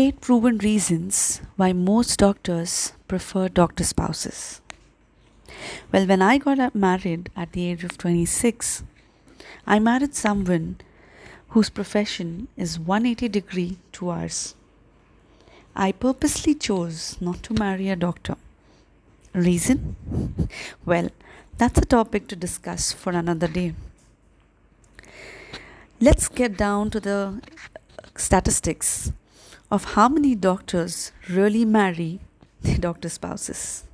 Eight proven reasons why most doctors prefer doctor spouses. Well, when I got married at the age of 26, I married someone whose profession is 180 degree to ours. I purposely chose not to marry a doctor. Reason? Well, that's a topic to discuss for another day. Let's get down to the statistics of how many doctors really marry their doctor spouses.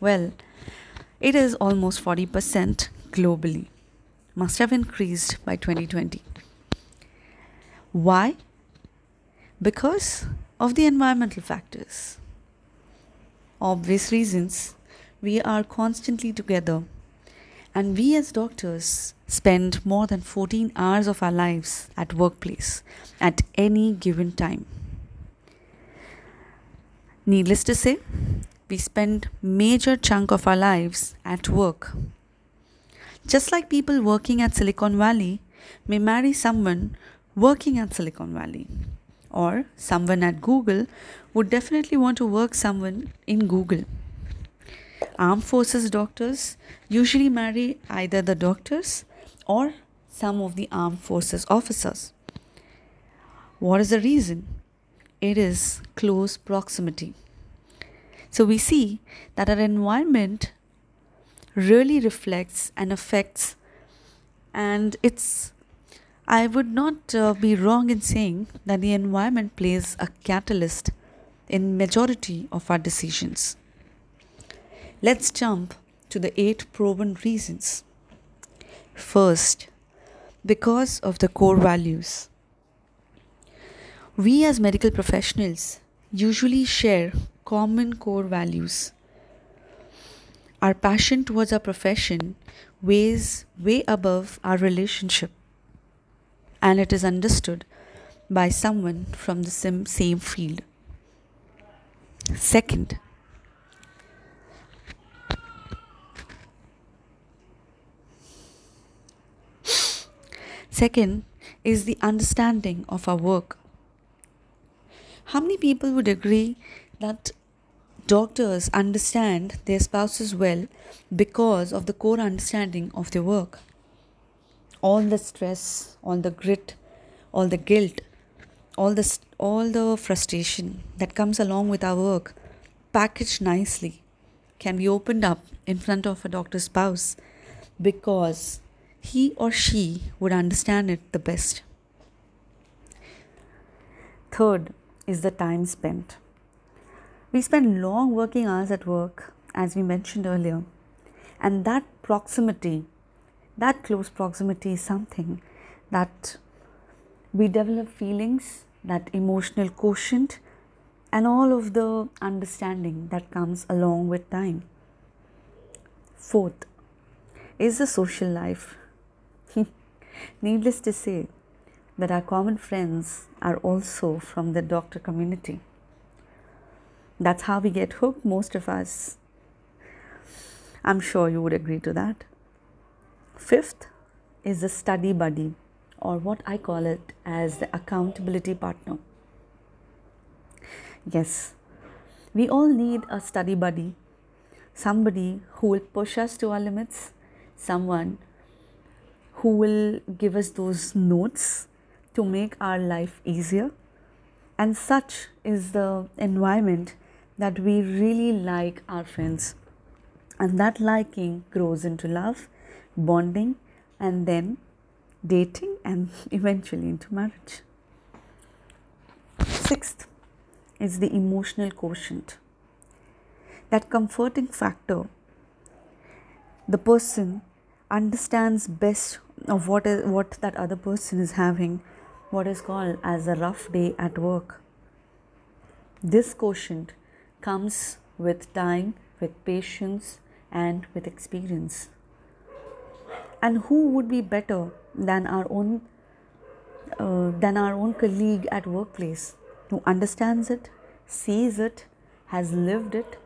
Well, it is almost 40% globally. Must have increased by 2020. Why? Because of the environmental factors. Obvious reasons. We are constantly together and we as doctors spend more than 14 hours of our lives at workplace at any given time. Needless to say, we spend major chunk of our lives at work. Just like people working at Silicon Valley may marry someone working at Silicon Valley or someone at Google would definitely want to work someone in Google armed forces doctors usually marry either the doctors or some of the armed forces officers. What is the reason? It is close proximity. So we see that our environment really reflects and affects, and it's I would not uh, be wrong in saying that the environment plays a catalyst in majority of our decisions. Let's jump to the eight proven reasons. First, because of the core values. We as medical professionals usually share common core values. Our passion towards our profession weighs way above our relationship, and it is understood by someone from the same, field. Second, Second is the understanding of our work. How many people would agree that doctors understand their spouses well because of the core understanding of their work? All the stress, all the grit, all the guilt, all the all the frustration that comes along with our work, packaged nicely, can be opened up in front of a doctor's spouse because he or she would understand it the best. Third is the time spent. We spend long working hours at work, as we mentioned earlier, and that proximity, that close proximity, is something that we develop feelings, that emotional quotient, and all of the understanding that comes along with time. Fourth is the social life Needless to say that our common friends are also from the doctor community. That's how we get hooked, most of us. I'm sure you would agree to that. Fifth is the study buddy, or what I call it as the accountability partner. Yes, we all need a study buddy, somebody who will push us to our limits, someone who will give us those notes to make our life easier. And such is the environment that we really like our friends. And that liking grows into love, bonding, and then dating, and eventually into marriage. Sixth is the emotional quotient. That comforting factor. The person understands best of what is what that other person is having what is called as a rough day at work. This quotient comes with time with patience and with experience. And who would be better than our own uh, than our own colleague at workplace who understands it sees it has lived it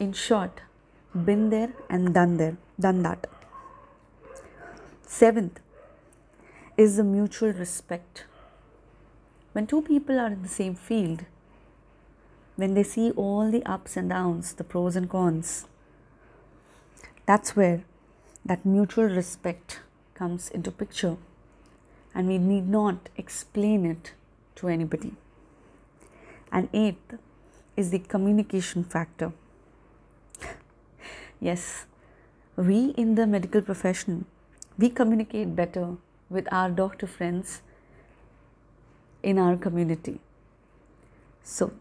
in short been there and done there done that Seventh is the mutual respect. when two people are in the same field, when they see all the ups and downs, the pros and cons, that's where that mutual respect comes into picture and we need not explain it to anybody. And eighth is the communication factor. yes, we in the medical profession, we communicate better with our doctor friends in our community. So,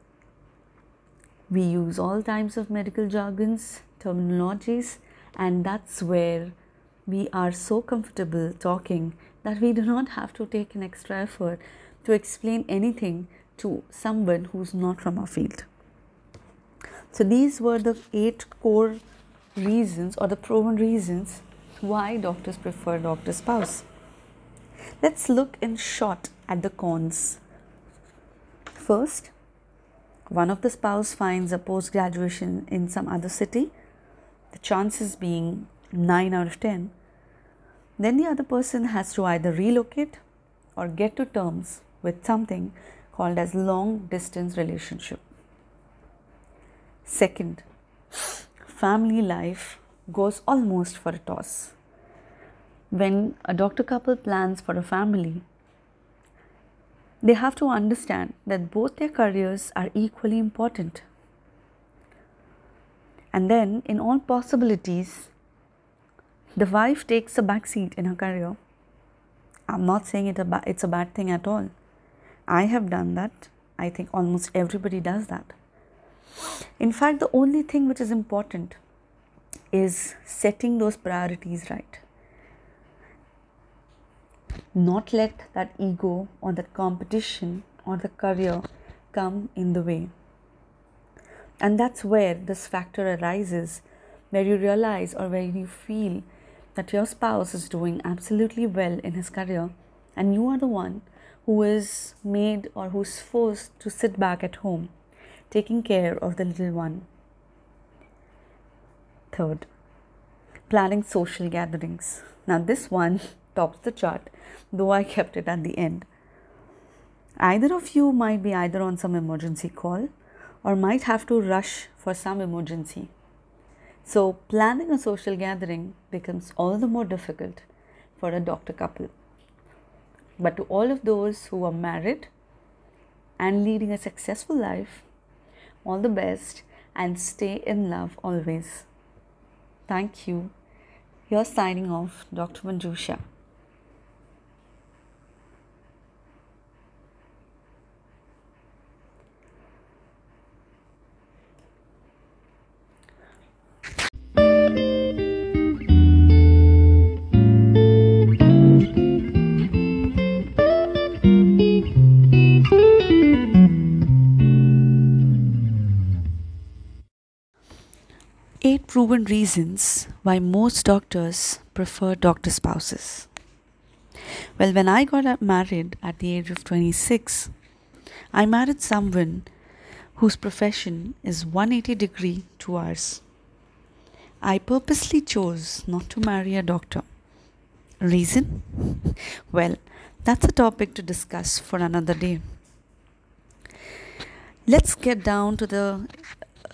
we use all types of medical jargons, terminologies, and that's where we are so comfortable talking that we do not have to take an extra effort to explain anything to someone who's not from our field. So, these were the eight core reasons or the proven reasons why doctors prefer doctor spouse. Let's look in short at the cons. First, one of the spouse finds a post graduation in some other city, the chances being 9 out of 10, then the other person has to either relocate or get to terms with something called as long distance relationship. Second, family life goes almost for a toss. When a doctor couple plans for a family, they have to understand that both their careers are equally important. And then, in all possibilities, the wife takes a back seat in her career. I'm not saying it a it's a bad thing at all. I have done that. I think almost everybody does that. In fact, the only thing which is important is setting those priorities right. Not let that ego or that competition or the career come in the way. And that's where this factor arises, where you realize or where you feel that your spouse is doing absolutely well in his career and you are the one who is made or who's forced to sit back at home taking care of the little one. Third, planning social gatherings. Now, this one tops the chart, though I kept it at the end. Either of you might be either on some emergency call or might have to rush for some emergency so, planning a social gathering becomes all the more difficult for a doctor couple. But to all of those who are married and leading a successful life, all the best and stay in love always. Thank you. You're signing off, Dr. Manjusha. Proven reasons why most doctors prefer doctor spouses. Well, when I got married at the age of 26, I married someone whose profession is 180 degree to ours. I purposely chose not to marry a doctor. Reason? Well, that's a topic to discuss for another day. Let's get down to the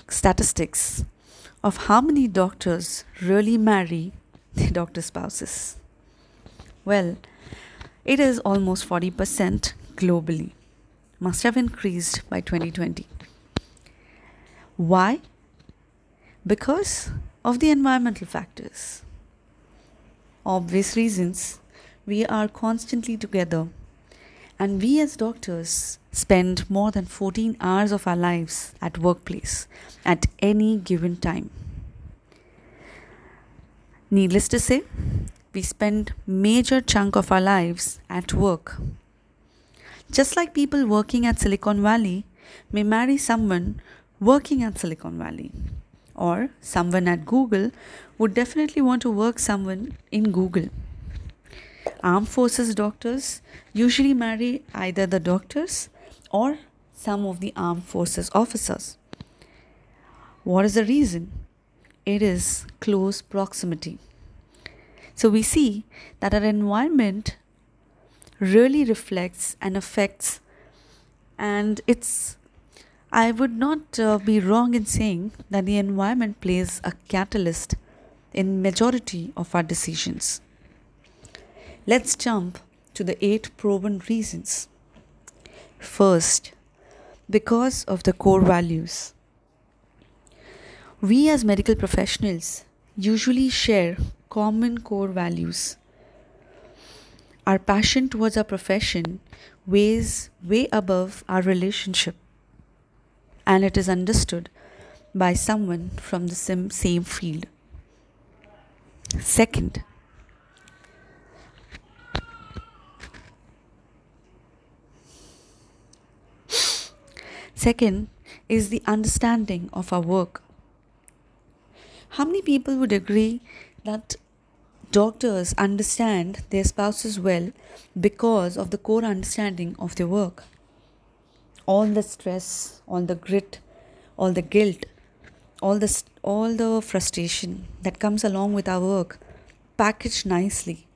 statistics of how many doctors really marry their doctor spouses? Well, it is almost 40% globally. Must have increased by 2020. Why? Because of the environmental factors. Obvious reasons. We are constantly together and we as doctors spend more than 14 hours of our lives at workplace at any given time. Needless to say, we spend major chunk of our lives at work. Just like people working at Silicon Valley may marry someone working at Silicon Valley or someone at Google would definitely want to work someone in Google. Armed forces doctors usually marry either the doctors or some of the armed forces officers. What is the reason? It is close proximity. So we see that our environment really reflects and affects And it's, I would not uh, be wrong in saying that the environment plays a catalyst in majority of our decisions. Let's jump to the eight proven reasons. First, because of the core values. We as medical professionals usually share common core values. Our passion towards our profession weighs way above our relationship, and it is understood by someone from the same, field. Second, Second is the understanding of our work. How many people would agree that doctors understand their spouses well because of the core understanding of their work? All the stress, all the grit, all the guilt, all the all the frustration that comes along with our work, packaged nicely,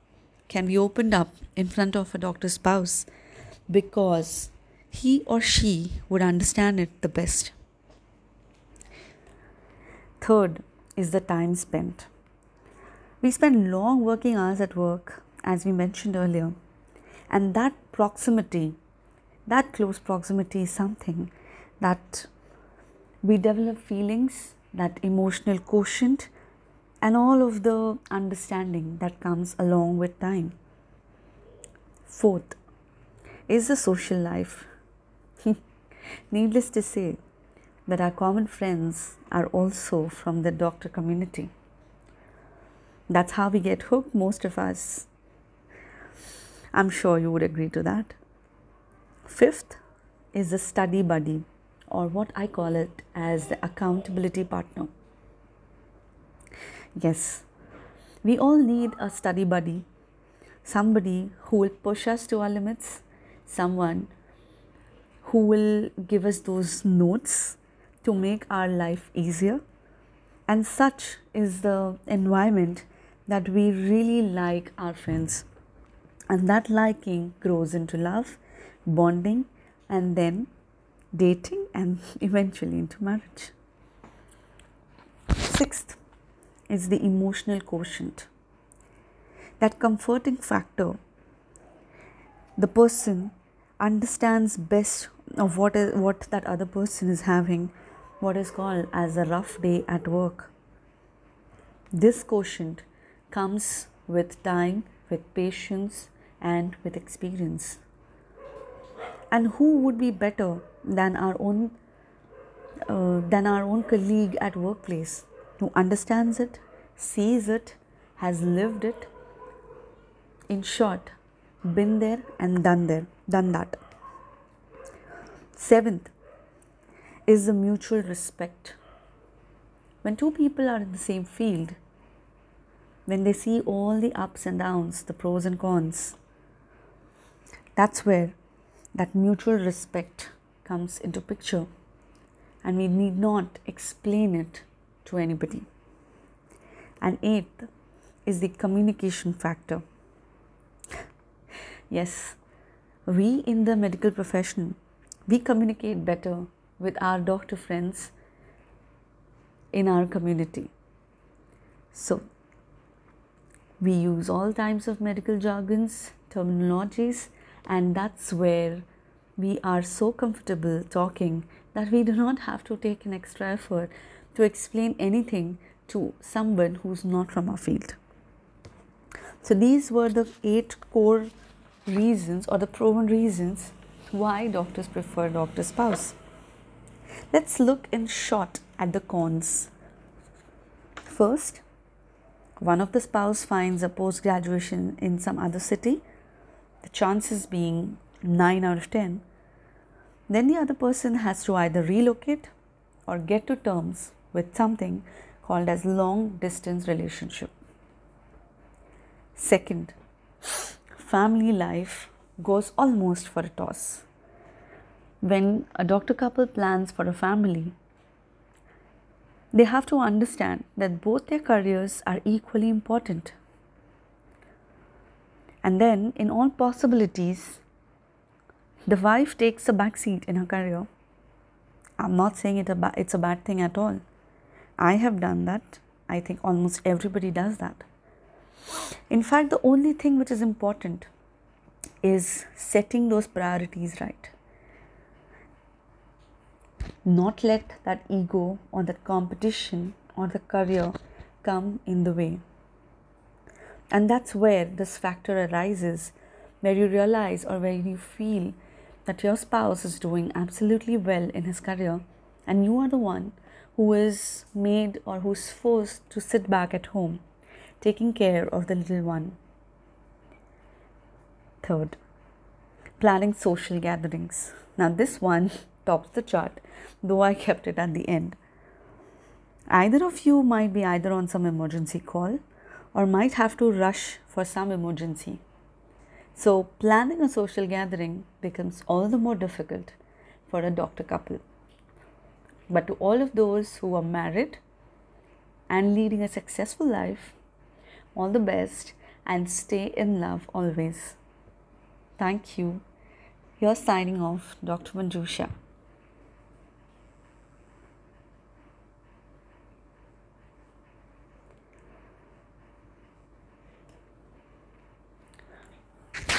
can be opened up in front of a doctor's spouse because he or she would understand it the best. Third is the time spent. We spend long working hours at work, as we mentioned earlier, and that proximity, that close proximity, is something that we develop feelings, that emotional quotient, and all of the understanding that comes along with time. Fourth is the social life. Needless to say, that our common friends are also from the doctor community. That's how we get hooked, most of us. I'm sure you would agree to that. Fifth is the study buddy, or what I call it as the accountability partner. Yes, we all need a study buddy, somebody who will push us to our limits, someone who will give us those notes to make our life easier. And such is the environment that we really like our friends. And that liking grows into love, bonding, and then dating, and eventually into marriage. Sixth is the emotional quotient. That comforting factor. The person understands best of what is what that other person is having what is called as a rough day at work. This quotient comes with time with patience and with experience. And who would be better than our own uh, than our own colleague at workplace who understands it sees it has lived it in short been there and done there done that Seventh is the mutual respect. When two people are in the same field, when they see all the ups and downs, the pros and cons, that's where that mutual respect comes into picture and we need not explain it to anybody. And eighth is the communication factor. Yes, we in the medical profession we communicate better with our doctor friends in our community. So, we use all types of medical jargons, terminologies, and that's where we are so comfortable talking that we do not have to take an extra effort to explain anything to someone who's not from our field. So, these were the eight core reasons or the proven reasons why doctors prefer doctor spouse. Let's look in short at the cons. First, one of the spouse finds a post graduation in some other city, the chances being 9 out of 10. Then the other person has to either relocate or get to terms with something called as long distance relationship. Second, family life goes almost for a toss. When a doctor couple plans for a family, they have to understand that both their careers are equally important. And then, in all possibilities, the wife takes a back seat in her career. I'm not saying it a it's a bad thing at all. I have done that. I think almost everybody does that. In fact, the only thing which is important is setting those priorities right. Not let that ego or that competition or the career come in the way. And that's where this factor arises, where you realize or where you feel that your spouse is doing absolutely well in his career, and you are the one who is made or who's forced to sit back at home, taking care of the little one. Third, planning social gatherings. Now, this one tops the chart, though I kept it at the end. Either of you might be either on some emergency call or might have to rush for some emergency. So, planning a social gathering becomes all the more difficult for a doctor couple. But to all of those who are married and leading a successful life, all the best and stay in love always. Thank you. You're signing off, Dr. Manjusha.